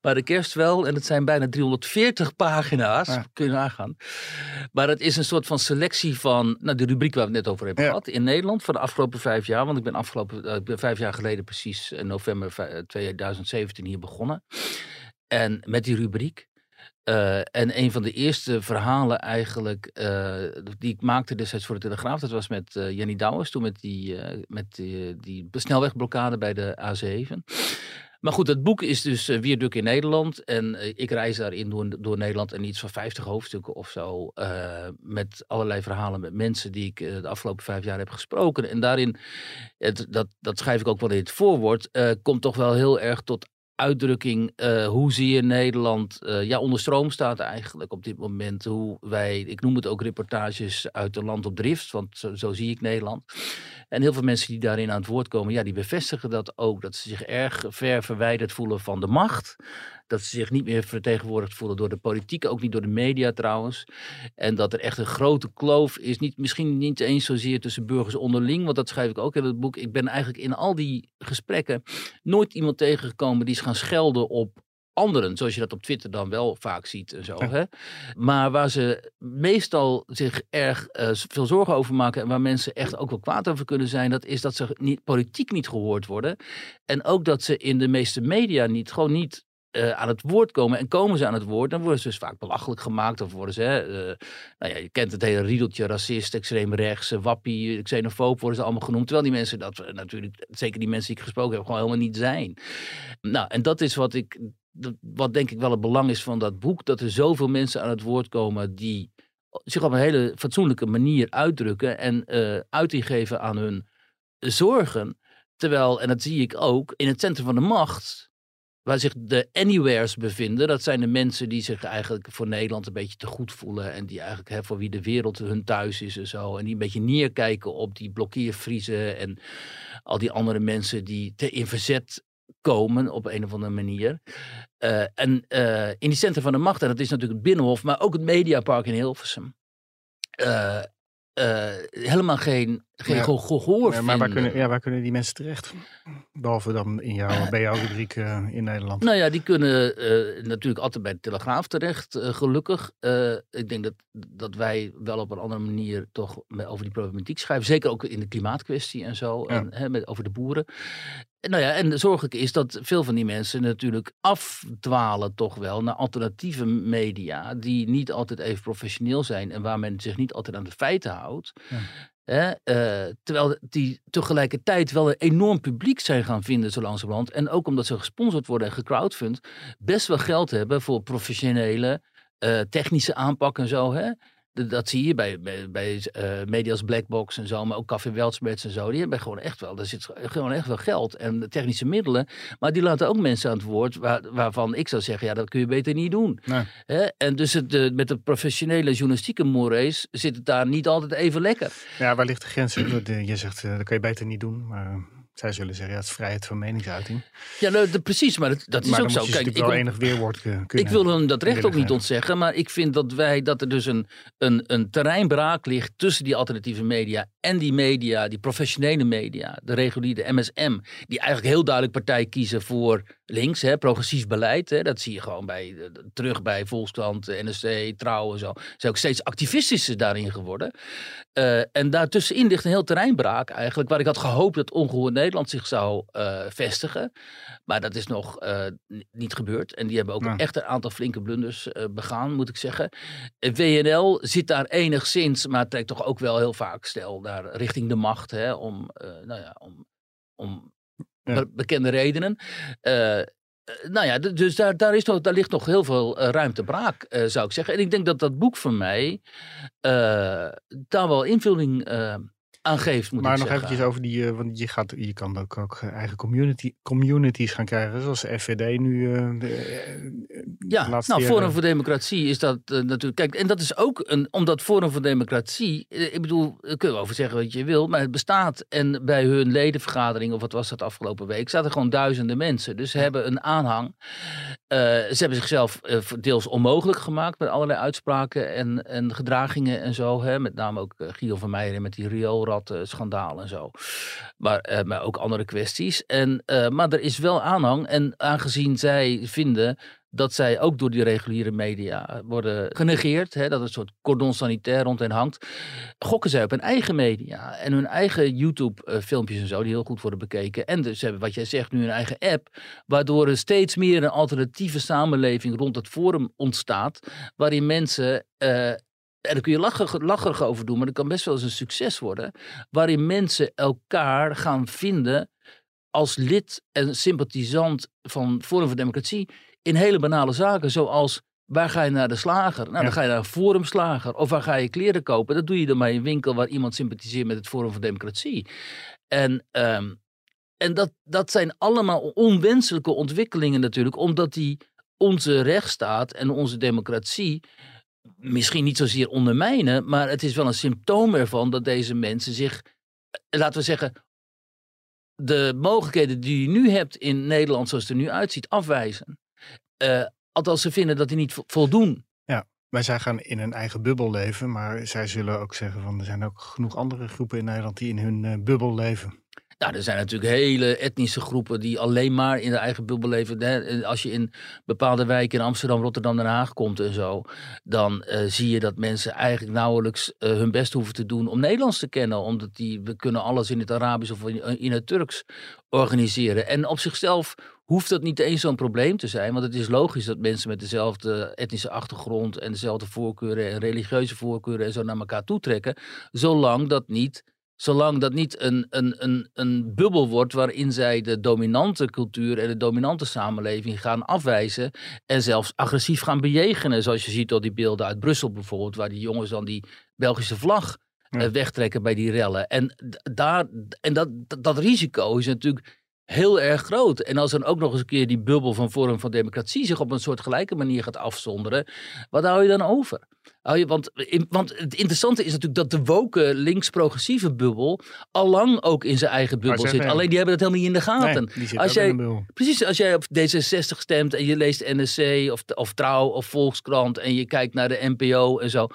maar de kerst wel. En het zijn bijna 340 pagina's, ja. kun je nagaan. Maar het is een soort van selectie van nou, de rubriek waar we het net over hebben ja. gehad in Nederland voor de afgelopen vijf jaar. Want ik ben, afgelopen, uh, ik ben vijf jaar geleden precies in november 2017 hier begonnen. En met die rubriek. Uh, en een van de eerste verhalen eigenlijk uh, die ik maakte destijds voor de Telegraaf, dat was met uh, Jenny Douwers, toen met die, met die, die snelwegblokkade bij de A7. Maar goed, het boek is dus Wierduk in Nederland. En ik reis daarin door, door Nederland en iets van 50 hoofdstukken of zo. Met allerlei verhalen met mensen die ik de afgelopen vijf jaar heb gesproken. En daarin, het, dat, dat schrijf ik ook wel in het voorwoord, komt toch wel heel erg tot uitdrukking uh, hoe zie je Nederland uh, ja, onder stroom staat eigenlijk op dit moment. Hoe wij, ik noem het ook reportages uit een land op drift, want zo, zo, zie ik Nederland. En heel veel mensen die daarin aan het woord komen, ja, die bevestigen dat ook. Dat ze zich erg ver verwijderd voelen van de macht. Dat ze zich niet meer vertegenwoordigd voelen door de politiek, ook niet door de media trouwens. En dat er echt een grote kloof is. Niet, misschien niet eens zozeer tussen burgers onderling, want dat schrijf ik ook in het boek. Ik ben eigenlijk in al die gesprekken nooit iemand tegengekomen die is gaan schelden op anderen, zoals je dat op Twitter dan wel vaak ziet en zo. Ja. Hè? Maar waar ze meestal zich erg uh, veel zorgen over maken en waar mensen echt ook wel kwaad over kunnen zijn, dat is dat ze niet, politiek niet gehoord worden. En ook dat ze in de meeste media niet, gewoon niet uh, aan het woord komen. En komen ze aan het woord, dan worden ze dus vaak belachelijk gemaakt. Of worden ze, uh, nou ja, je kent het hele riedeltje, racist, extreem rechts, uh, wappie, xenofoob worden ze allemaal genoemd. Terwijl die mensen dat natuurlijk, zeker die mensen die ik gesproken heb, gewoon helemaal niet zijn. Nou, en dat is wat ik, wat denk ik wel het belang is van dat boek. Dat er zoveel mensen aan het woord komen die zich op een hele fatsoenlijke manier uitdrukken en uiting geven aan hun zorgen. Terwijl, en dat zie ik ook, in het centrum van de macht waar zich de anywheres bevinden. Dat zijn de mensen die zich eigenlijk voor Nederland een beetje te goed voelen. En die eigenlijk hè, voor wie de wereld hun thuis is en zo. En die een beetje neerkijken op die blokkeervriezen en al die andere mensen die te in verzet komen op een of andere manier. Uh, en uh, in die centrum van de macht, en dat is natuurlijk het Binnenhof, maar ook het Mediapark in Hilversum. Uh, helemaal geen, geen ja, gehoor ja, maar waar kunnen, ja, waar kunnen die mensen terecht? Behalve dan in jouw, bij jouw rubriek in Nederland. Nou ja, die kunnen natuurlijk altijd bij de Telegraaf terecht, gelukkig. ik denk dat, dat wij wel op een andere manier toch over die problematiek schrijven. Zeker ook in de klimaatkwestie en zo, en, hè, met, over de boeren. Nou ja, en zorgelijk is dat veel van die mensen natuurlijk afdwalen toch wel naar alternatieve media die niet altijd even professioneel zijn en waar men zich niet altijd aan de feiten houdt. Ja. Hè, uh, terwijl die tegelijkertijd wel een enorm publiek zijn gaan vinden zo langzamerhand. En ook omdat ze gesponsord worden en gecrowdfund, best wel geld hebben voor professionele uh, technische aanpak en zo. Hè? Dat zie je bij, bij, bij uh, media's Blackbox en zo, maar ook Café Weltsmerts en zo. Die hebben gewoon echt wel, daar zit gewoon echt wel geld en technische middelen. Maar die laten ook mensen aan het woord waar, waarvan ik zou zeggen, ja, dat kun je beter niet doen. Nee. Hè? En dus het, de, met de professionele journalistieke mores zit het daar niet altijd even lekker. Ja, waar ligt de grens? Je zegt, uh, dat kun je beter niet doen, maar zij zullen zeggen, ja, het is vrijheid van meningsuiting. Ja, nou, de, precies, maar dat, dat is ook zo. Kijk, ik wil enig weerwoord kunnen. Ik wil hem dat recht ook niet ontzeggen, maar ik vind dat wij dat er dus een, een, een terreinbraak ligt tussen die alternatieve media en die media, die professionele media, de reguliere MSM, die eigenlijk heel duidelijk partij kiezen voor links, hè, progressief beleid. Hè, dat zie je gewoon bij, terug bij Volkskrant, NSC, Trouw en zo. Ze zijn ook steeds activistischer daarin geworden. Uh, en daartussenin ligt een heel terreinbraak eigenlijk, waar ik had gehoopt dat ongehoord Nederland zich zou uh, vestigen. Maar dat is nog uh, niet gebeurd. En die hebben ook echt een aantal flinke blunders begaan, moet ik zeggen. WNL zit daar enigszins, maar trekt toch ook wel heel vaak stel daar richting de macht, hè, om, nou ja, om, om ja. bekende redenen. Uh, nou ja, dus daar, daar, is nog, daar ligt nog heel veel ruimte braak, zou ik zeggen. En ik denk dat dat boek van mij daar wel invulling aangeeft, moet maar ik nog zeggen. eventjes over die, uh, want je, gaat, je kan ook, ook eigen community, communities gaan krijgen, zoals FVD nu. Uh, de, ja, nou, Forum voor Democratie is dat uh, natuurlijk. Kijk, en dat is ook een, omdat Forum voor Democratie, ik bedoel, daar kunnen we over zeggen wat je wil, maar het bestaat. En bij hun ledenvergadering, of wat was dat afgelopen week, zaten gewoon duizenden mensen. Dus ze hebben een aanhang. ze hebben zichzelf deels onmogelijk gemaakt met allerlei uitspraken en, en gedragingen en zo. Hè, met name ook Guido van Meijer met die Rio schandaal en zo. Maar, uh, maar ook andere kwesties. En, uh, maar er is wel aanhang. En aangezien zij vinden dat zij ook door die reguliere media worden genegeerd, hè, dat een soort cordon sanitair rond hen hangt, gokken zij op hun eigen media en hun eigen YouTube-filmpjes en zo, die heel goed worden bekeken. En dus hebben, wat jij zegt, nu een eigen app, waardoor er steeds meer een alternatieve samenleving rond het forum ontstaat, waarin mensen en daar kun je lachen, lacherig over doen, maar dat kan best wel eens een succes worden. Waarin mensen elkaar gaan vinden als lid en sympathisant van Forum voor Democratie in hele banale zaken. Zoals waar ga je naar de slager? Nou, dan ga je naar een forumslager. Of waar ga je kleren kopen? Dat doe je dan bij een winkel waar iemand sympathiseert met het Forum voor Democratie. En, um, en dat, dat zijn allemaal onwenselijke ontwikkelingen natuurlijk, omdat die onze rechtsstaat en onze democratie misschien niet zozeer ondermijnen, maar het is wel een symptoom ervan dat deze mensen zich, eh, laten we zeggen, de mogelijkheden die je nu hebt in Nederland zoals het er nu uitziet, afwijzen. Uh, althans, ze vinden dat die niet voldoen. Ja, wij zijn gaan in een eigen bubbel leven, maar zij zullen ook zeggen van er zijn ook genoeg andere groepen in Nederland die in hun uh, bubbel leven. Nou, er zijn natuurlijk hele etnische groepen die alleen maar in de eigen bubbel leven. Als je in bepaalde wijken in Amsterdam, Rotterdam, Den Haag komt en zo, dan uh, zie je dat mensen eigenlijk nauwelijks uh, hun best hoeven te doen om Nederlands te kennen. Omdat die, we kunnen alles in het Arabisch of in, in het Turks organiseren. En op zichzelf hoeft dat niet eens zo'n probleem te zijn. Want het is logisch dat mensen met dezelfde etnische achtergrond en dezelfde voorkeuren en religieuze voorkeuren en zo naar elkaar toetrekken. Zolang dat niet Zolang dat niet een, een, een, een bubbel wordt waarin zij de dominante cultuur en de dominante samenleving gaan afwijzen. En zelfs agressief gaan bejegenen. Zoals je ziet door die beelden uit Brussel bijvoorbeeld, waar die jongens dan die Belgische vlag ja. Eh, wegtrekken bij die rellen. En, daar, en dat, dat risico is natuurlijk heel erg groot. En als dan ook nog eens een keer die bubbel van Forum van Democratie zich op een soort gelijke manier gaat afzonderen, wat hou je dan over? Hou je, want, in- want het interessante is natuurlijk dat de woke links-progressieve bubbel allang ook in zijn eigen bubbel zit. Alleen die hebben dat helemaal niet in de gaten. Nee, als jij. Precies, als jij op D66 stemt en je leest NSC of, of Trouw of Volkskrant en je kijkt naar de NPO en zo.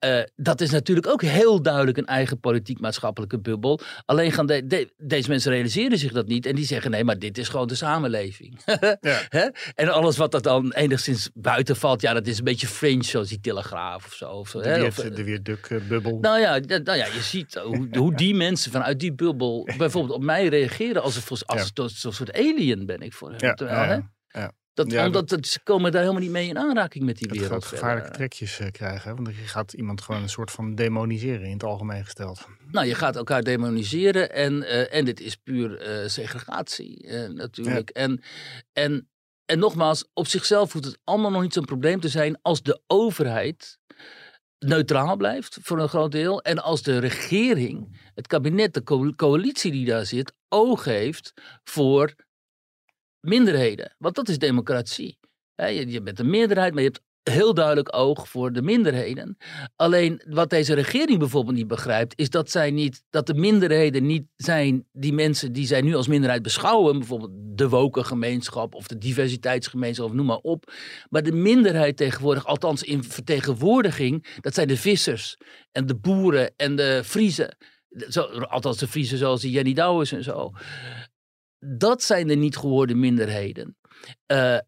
Eh, dat is natuurlijk ook heel duidelijk een eigen politiek-maatschappelijke bubbel. Alleen gaan de- de- deze mensen realiseren zich dat niet en die zeggen nee, maar dit is gewoon de samenleving. Ja. En alles wat er dan enigszins buiten valt, ja, dat is een beetje fringe, zoals die Telegraaf of zo. Of, hè, Weert, of, de Weerduk-bubbel. nou ja, nou ja, je ziet hoe, hoe die mensen vanuit die bubbel bijvoorbeeld op mij reageren als, een, als, een soort alien ben ik voor hen. Ja, Terwijl, ja, hè, ja. Dat, Ja, omdat het- ze komen daar helemaal niet mee in aanraking met die wereld. gaat gevaarlijke verder. trekjes eh, krijgen. Want je gaat iemand gewoon een soort van demoniseren in het algemeen gesteld. Nou, je gaat elkaar demoniseren en, eh, en dit is puur eh, segregatie eh, natuurlijk. En, en, en nogmaals, op zichzelf hoeft het allemaal nog niet zo'n probleem te zijn als de overheid neutraal blijft voor een groot deel. En als de regering, het kabinet, de co- coalitie die daar zit, oog heeft voor minderheden. Want dat is democratie. Je, bent een meerderheid, maar je hebt heel duidelijk oog voor de minderheden. Alleen wat deze regering bijvoorbeeld niet begrijpt, is dat zij niet, dat de minderheden niet zijn die mensen die zij nu als minderheid beschouwen, bijvoorbeeld de woke gemeenschap of de diversiteitsgemeenschap of noem maar op. Maar de minderheid tegenwoordig, althans in vertegenwoordiging, dat zijn de vissers en de boeren en de Friezen. Zo, althans de Friesen zoals die Jenny Douwes en zo. Dat zijn de niet gehoorde minderheden. Eh,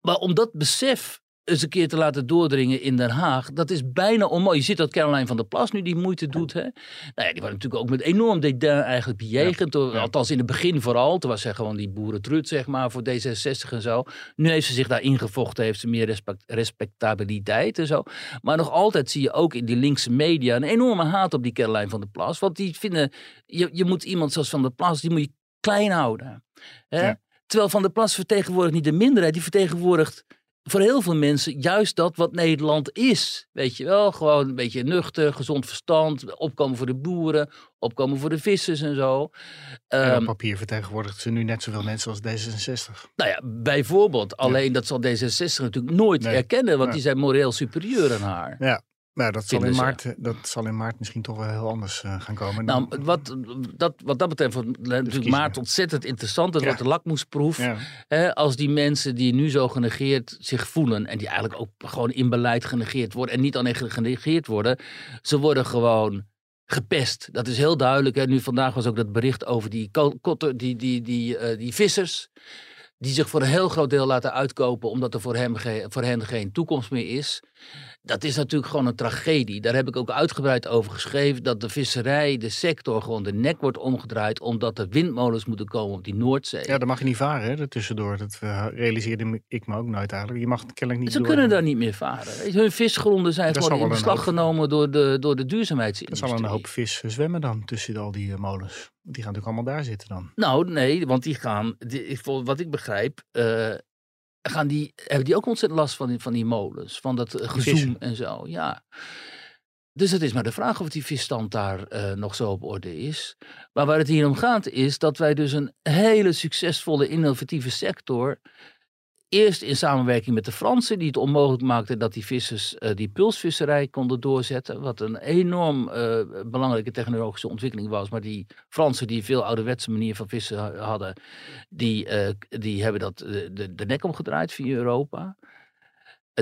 maar om dat besef eens een keer te laten doordringen in Den Haag, dat is bijna onmogelijk. Je ziet dat Caroline van der Plas nu die moeite doet. Hè? Nou ja, die wordt natuurlijk ook met enorm dédain eigenlijk bejegend. ja. Althans in het begin vooral. Toen was zij gewoon die boerentrut, zeg maar, voor D66 en zo. Nu heeft ze zich daar ingevochten, heeft ze meer respect, respectabiliteit en zo. Maar nog altijd zie je ook in die linkse media een enorme haat op die Caroline van der Plas. Want die vinden, je, je moet iemand zoals Van der Plas, die moet je klein houden. Hè? Ja. Terwijl Van der Plas vertegenwoordigt niet de minderheid, die vertegenwoordigt voor heel veel mensen juist dat wat Nederland is. Weet je wel, gewoon een beetje nuchter, gezond verstand, opkomen voor de boeren, opkomen voor de vissers en zo. en Ehm, op papier vertegenwoordigt ze nu net zoveel mensen als D66. nou ja, bijvoorbeeld. Alleen dat zal D66 natuurlijk nooit Nee. erkennen, want die zijn moreel superieur aan haar. Ja, nou, dat, zal in maart, eh, dat zal in maart misschien toch wel heel anders eh, gaan komen. Nou, wat dat, wat dat betreft wordt natuurlijk verkiezingen. maart ontzettend interessant. Dat Ja. wordt de lakmoesproef. ja, Hè, als die mensen die nu zo genegeerd zich voelen. en die eigenlijk ook gewoon in beleid genegeerd worden. en niet alleen genegeerd worden. ze worden gewoon gepest. Dat is heel duidelijk. Hè. Nu vandaag was ook dat bericht over die, ko- kotten, die, die, die, eh, die vissers. die zich voor een heel groot deel laten uitkopen. omdat er voor, hem voor hen geen toekomst meer is. Dat is natuurlijk gewoon een tragedie. Daar heb ik ook uitgebreid over geschreven. Dat de visserij, de sector, gewoon de nek wordt omgedraaid. omdat er windmolens moeten komen op die Noordzee. ja, dan mag je niet varen, hè, er tussendoor. Dat eh, realiseerde ik me ook nooit eigenlijk. Je mag kennelijk niet Ze door- kunnen daar niet meer varen. Hun visgronden zijn Dat gewoon in beslag hoop- genomen door de, door de Er duurzaamheidsindustrie. zal een hoop vis zwemmen dan tussen al die eh, molens. Die gaan natuurlijk allemaal daar zitten dan. Nou, nee, want die gaan, die, wat ik begrijp, eh, gaan die, hebben die ook ontzettend last van die, van die molens. Van dat eh, gezoem en zo, ja. Dus het is maar de vraag of die visstand daar eh, nog zo op orde is. Maar waar het hier om gaat is dat wij dus een hele succesvolle innovatieve sector... Eerst in samenwerking met de Fransen, die het onmogelijk maakten dat die vissers eh, die pulsvisserij konden doorzetten. Wat een enorm eh, belangrijke technologische ontwikkeling was. Maar die Fransen, die veel ouderwetse manier van vissen ha- hadden, die, eh, die hebben dat de, de nek omgedraaid via Europa.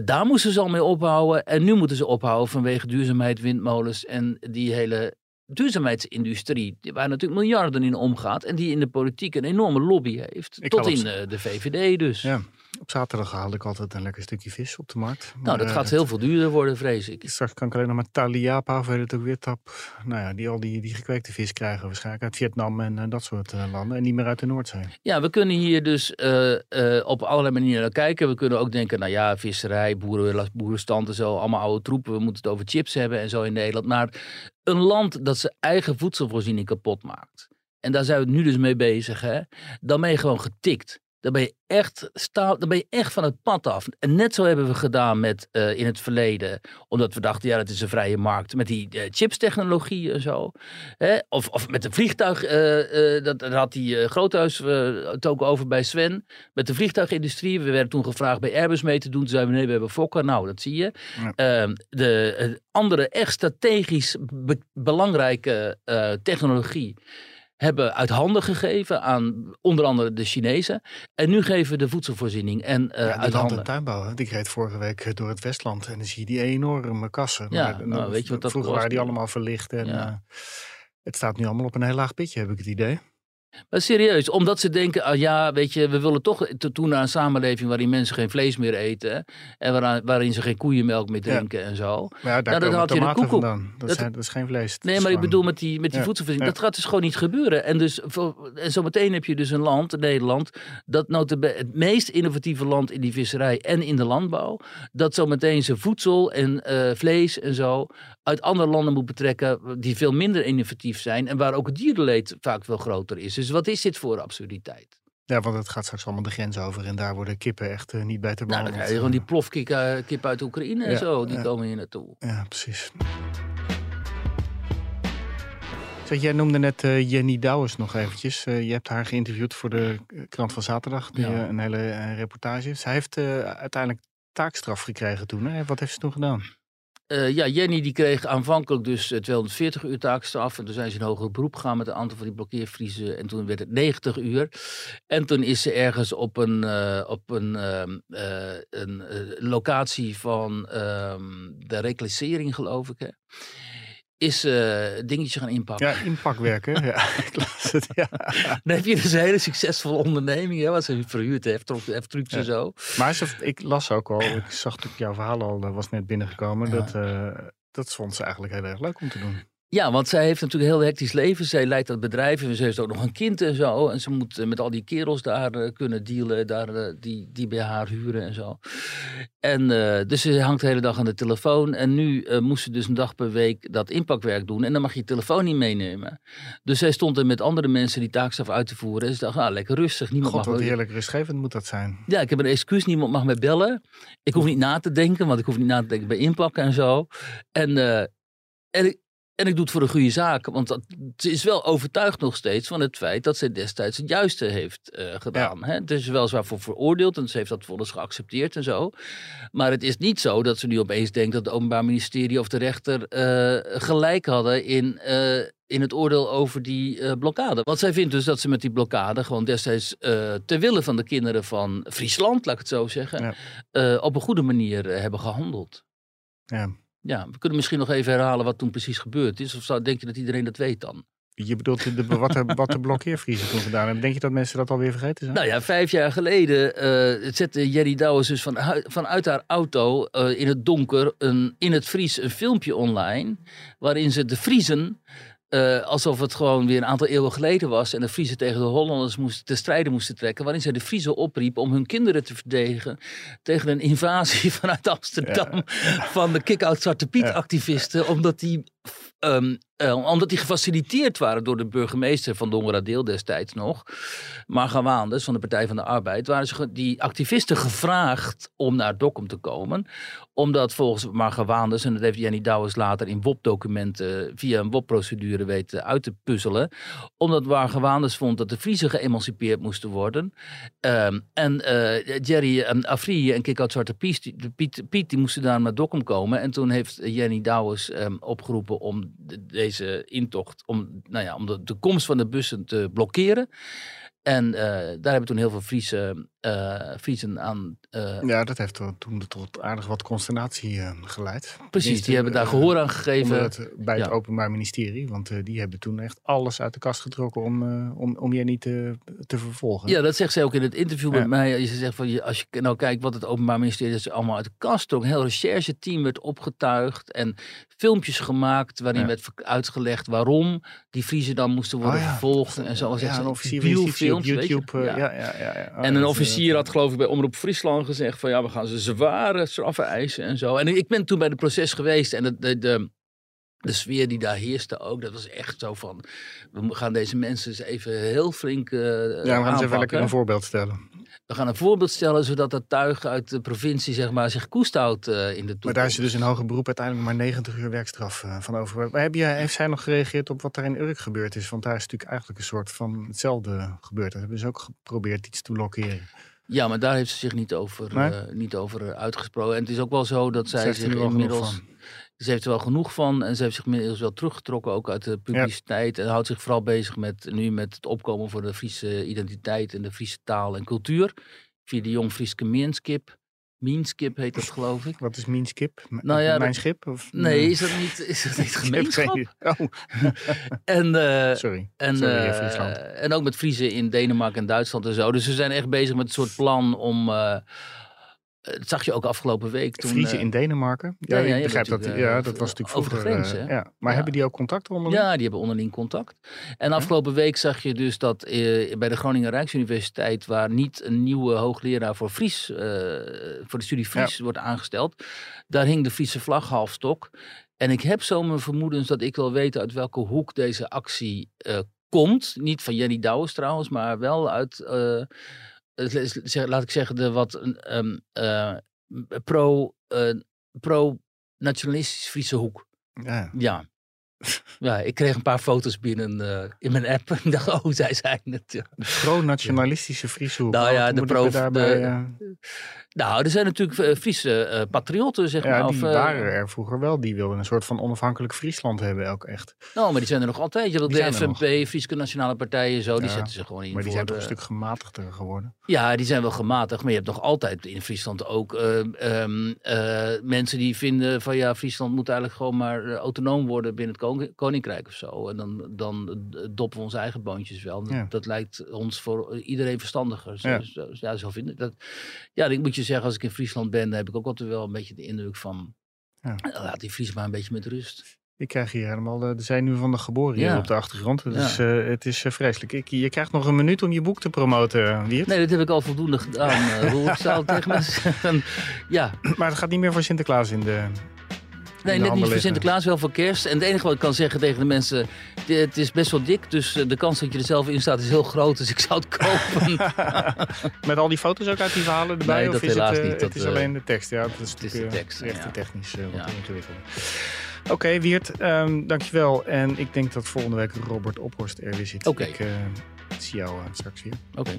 Daar moesten ze al mee ophouden. En nu moeten ze ophouden vanwege duurzaamheid, windmolens en die hele duurzaamheidsindustrie. Waar natuurlijk miljarden in omgaat. En die in de politiek een enorme lobby heeft. Ik tot in het- de VVD dus. Ja. Op zaterdag haalde ik altijd een lekker stukje vis op de markt. Nou, dat eh, gaat heel veel duurder worden, vrees ik. Straks kan ik alleen nog maar taliapa, of het ook weer, tap. Nou ja, die al die, die gekweekte vis krijgen waarschijnlijk uit Vietnam en eh, dat soort eh, landen. En niet meer uit de Noordzee. Ja, we kunnen hier dus op allerlei manieren naar kijken. We kunnen ook denken, nou ja, visserij, boeren, boerenstand en zo, allemaal oude troepen. We moeten het over chips hebben en zo in Nederland. Maar een land dat zijn eigen voedselvoorziening kapot maakt. En daar zijn we nu dus mee bezig, hè. Dan ben je gewoon getikt. Dan ben je echt, sta, dan ben je echt van het pad af. En net zo hebben we gedaan met uh, in het verleden, omdat we dachten, ja, dat is een vrije markt, met die uh, chipstechnologie en zo. Hè? Of, of met de vliegtuig, uh, dat, dat had die Groothuis het ook over bij Sven, met de vliegtuigindustrie. We werden toen gevraagd bij Airbus mee te doen. Toen zeiden we, nee, we hebben Fokker. Nou, dat zie je. Ja. Ehm, de andere echt strategisch be belangrijke technologie hebben uit handen gegeven aan onder andere de Chinezen. En nu geven we de voedselvoorziening en uh, ja, uit handen. tuinbouw, ik reed vorige week eh, door het Westland en dan zie je die enorme kassen. Ja, maar, nou, weet je wat dat Vroeger waren die allemaal verlicht en ja. uh, het staat nu allemaal op een heel laag pitje, heb ik het idee. Maar serieus, omdat ze denken, ah, ja, weet je, we willen toch toe naar een samenleving waarin mensen geen vlees meer eten. En waarin, waarin ze geen koeienmelk meer drinken en zo. Maar ja, daar nou, dan had je de koekoek. Vandaan. Dat, dat, is geen vlees. Nee, maar ik bedoel met die, met die ja. voedselvoorziening, dat gaat dus gewoon niet gebeuren. En, dus, en zometeen heb je dus een land, Nederland, dat het meest innovatieve land in die visserij en in de landbouw, dat zometeen zijn voedsel en uh, vlees en zo uit andere landen moet betrekken die veel minder innovatief zijn en waar ook het dierenleed vaak veel groter is. Dus wat is dit voor absurditeit? Ja, want het gaat straks allemaal de grens over en daar worden kippen echt uh, niet bij te. Nou, dan krijg je gewoon die plofkip uh, kip uit Oekraïne en zo, die komen hier naartoe. Ja, precies. Zeg, jij noemde net uh, Jenny Douwers nog eventjes. je hebt haar geïnterviewd voor de krant van zaterdag, die, een hele reportage. Zij heeft uiteindelijk taakstraf gekregen toen. Hè? Wat heeft ze toen gedaan? Uh, ja, Jenny die kreeg aanvankelijk dus 240 uur taakstraf. En toen zijn ze in hoger beroep gegaan met een aantal van die blokkeervriezen. En toen werd het 90 uur. En toen is ze ergens op een, uh, op een, uh, een locatie van ehm, de reclassering, geloof ik. Hè is uh, dingetje gaan inpakken. Ja, inpakwerken. ja, ik las het. Ja. Dan heb je dus een hele succesvolle onderneming, hè, wat ze verhuurd heeft, heeft trucs en zo. Maar ze, ik las ook al, ik zag natuurlijk jouw verhaal al, dat was net binnengekomen, ja. dat, uh, dat vond ze eigenlijk heel erg leuk om te doen. Ja, want zij heeft natuurlijk een heel hectisch leven. Zij leidt dat bedrijf en ze heeft ook nog een kind en zo. En ze moet eh, met al die kerels daar uh, kunnen dealen, daar, uh, die, die bij haar huren en zo. En dus ze hangt de hele dag aan de telefoon. En nu moest ze dus een dag per week dat inpakwerk doen. En dan mag je je telefoon niet meenemen. Dus zij stond er met andere mensen die taakstaf uit te voeren. En ze dacht, ah, lekker rustig. Niemand God, mag wat heerlijk rustgevend moet dat zijn. Ja, ik heb een excuus. Niemand mag mij bellen. Ik hoef niet na te denken, want ik hoef niet na te denken bij inpakken en zo. En... en en ik doe het voor een goede zaak, want dat, ze is wel overtuigd nog steeds van het feit dat zij destijds het juiste heeft uh, gedaan. Ja. Hè? Het is weliswaar voor veroordeeld en ze heeft dat volgens geaccepteerd en zo. Maar het is niet zo dat ze nu opeens denkt dat het Openbaar Ministerie of de rechter uh, gelijk hadden in, uh, in het oordeel over die blokkade. Want zij vindt dus dat ze met die blokkade gewoon destijds ter wille van de kinderen van Friesland, laat ik het zo zeggen, ja. op een goede manier hebben gehandeld. Ja. Ja, we kunnen misschien nog even herhalen wat toen precies gebeurd is. Of zou, denk je dat iedereen dat weet dan? Je bedoelt de, wat, de, wat de blokkeervriezen toen gedaan hebben. Denk je dat mensen dat alweer vergeten zijn? Nou ja, vijf jaar geleden uh, zette Jerry Douwes dus van, vanuit haar auto uh, in het donker een, in het Fries een filmpje online. Waarin ze de Friesen uh, alsof het gewoon weer een aantal eeuwen geleden was. En de Friese tegen de Hollanders moesten, te strijden moesten trekken. Waarin zij de Friese opriep om hun kinderen te verdedigen. Tegen een invasie vanuit Amsterdam. Van de kick-out Zwarte Piet activisten. Omdat die Um, uh, omdat die gefaciliteerd waren door de burgemeester van Dongeradeel destijds nog. Marga Waanders van de Partij van de Arbeid. Waren ze die activisten gevraagd om naar Dokkum te komen. Omdat volgens Marga Waanders, en dat heeft Jenny Douwes later in WOP-documenten via een WOP-procedure weten uit te puzzelen. Omdat Marga Waanders vond dat de Friese geëmancipeerd moesten worden. Um, en uh, Jerry um, Afri en Kikkout Zwarte Piet, Piet, die moesten daar naar Dokkum komen. En toen heeft Jenny Douwes opgeroepen om deze intocht, om, nou ja, om de, de komst van de bussen te blokkeren. En uh, daar hebben toen heel veel Friese uh, Friesen aan. Uh, ja, dat heeft toen tot aardig wat consternatie geleid. Precies, die hebben daar gehoor aan gegeven. Het, bij het Openbaar Ministerie, want die hebben toen echt alles uit de kast getrokken om, om, om je niet te, te vervolgen. Ja, dat zegt zij ook in het interview ja. met mij. Ze zegt van als je nou kijkt wat het Openbaar Ministerie is allemaal uit de kast trok. Een heel rechercheteam werd opgetuigd en filmpjes gemaakt waarin ja. werd uitgelegd waarom die Friesen dan moesten worden oh, vervolgd. En zo. Ja, een officier films, YouTube. Ja. Ja, ja, ja, oh, en een officier had geloof ik bij Omroep Friesland gezegd van ja, we gaan ze zware straffen eisen en zo. En ik ben toen bij het proces geweest en de, de, de de sfeer die daar heerste ook, dat was echt zo van... we gaan deze mensen eens even heel flink uh, Ja, we gaan eens even lekker een voorbeeld stellen. We gaan een voorbeeld stellen, zodat dat tuig uit de provincie zeg maar, zich koest houdt uh, in de toekomst. Maar daar is dus in hoger beroep uiteindelijk maar 90 uur werkstraf uh, van over. Maar heb je, heeft zij nog gereageerd op wat daar in Urk gebeurd is? Want daar is natuurlijk eigenlijk een soort van hetzelfde gebeurd. Dat hebben ze ook geprobeerd iets te blokkeren. Ja, maar daar heeft ze zich niet over, nee? uh, niet over uitgesproken. En het is ook wel zo dat zij zich inmiddels... Ze heeft er wel genoeg van en ze heeft zich inmiddels wel teruggetrokken ook uit de publiciteit. Ja. En houdt zich vooral bezig met, nu met het opkomen voor de Friese identiteit en de Friese taal en cultuur. Via de Jong Frieske Meenskip. Meenskip heet dat geloof ik. Wat is Meenskip? Nou ja, Mijn schip? Of? Nee, is dat niet, is dat niet gemeenschap? oh. en, uh, Sorry. En, Sorry, uh, en ook met Friese in Denemarken en Duitsland en zo. Dus ze zijn echt bezig met een soort plan om... Uh, dat zag je ook afgelopen week. Toen, Friese in Denemarken? Ja, ja, ja, ik begrijp dat. ja, dat was natuurlijk. Over de grens, hè? ja. Maar hebben die ook contact onderling? Ja, die hebben onderling contact. En afgelopen week zag je dus dat eh, bij de Groningen Rijksuniversiteit, waar niet een nieuwe hoogleraar voor Fries, uh, voor de studie Fries wordt aangesteld, daar hing de Friese vlag halfstok. En ik heb zo mijn vermoedens dat ik wil weten uit welke hoek deze actie komt. Niet van Jenny Douwes trouwens, maar wel uit laat ik zeggen, de wat um, uh, pro, uh, pro-nationalistisch Friese hoek. Ja. ja. Ja, ik kreeg een paar foto's binnen uh, in mijn app. Ik dacht, oh, zij zijn het. Ja. De pro-nationalistische Friese hoek. Nou ja, de pro... Daarbij, de, nou, er zijn natuurlijk Friese uh, patriotten, zeg ja, maar. die of, waren er vroeger wel. Die wilden een soort van onafhankelijk Friesland hebben, ook echt. Nou, maar die zijn er nog altijd. Je Die de FNP, Friese Nationale Partijen, zo, die zetten ze gewoon in Maar die voor zijn toch een stuk gematigder geworden. Ja, die zijn wel gematigd, maar je hebt nog altijd in Friesland ook eh, ehm, eh, mensen die vinden van ja, Friesland moet eigenlijk gewoon maar eh, autonoom worden binnen het kon- koninkrijk of zo. En dan, dan eh, doppen we onze eigen boontjes wel. Dat, Ja. dat lijkt ons voor iedereen verstandiger. Ja. zo, ja, zo vind ik dat. Ja, ik moet je zeggen, als ik in Friesland ben, dan heb ik ook altijd wel een beetje de indruk van. Ja. eh, Laat die Fries maar een beetje met rust. Ik krijg hier helemaal de, de zenuwen van de geboren hier Ja. op de achtergrond. Dus het is eh, vreselijk. Ik, je krijgt nog een minuut om je boek te promoten, Wiert. Nee, dat heb ik al voldoende gedaan. Roel. ik zou tegen mensen zeggen. Ja, Maar het gaat niet meer voor Sinterklaas in de... Nee, net niet voor. Sinterklaas, wel voor kerst. En het enige wat ik kan zeggen tegen de mensen, het is best wel dik. Dus eh, de kans dat je er zelf in staat is heel groot. Dus ik zou het kopen. Met al die foto's ook uit die verhalen erbij? Nee, of dat is helaas het, eh, niet. Het is eh, alleen de tekst. Ja, dat is is de eh, tekst, echt ja. technisch eh, wat Ja. ingewikkeld. Oké, Wiert, ehm, dankjewel. En ik denk dat volgende week Robert Ophorst er weer zit. Oké. Ik eh, zie jou eh, straks weer. Oké.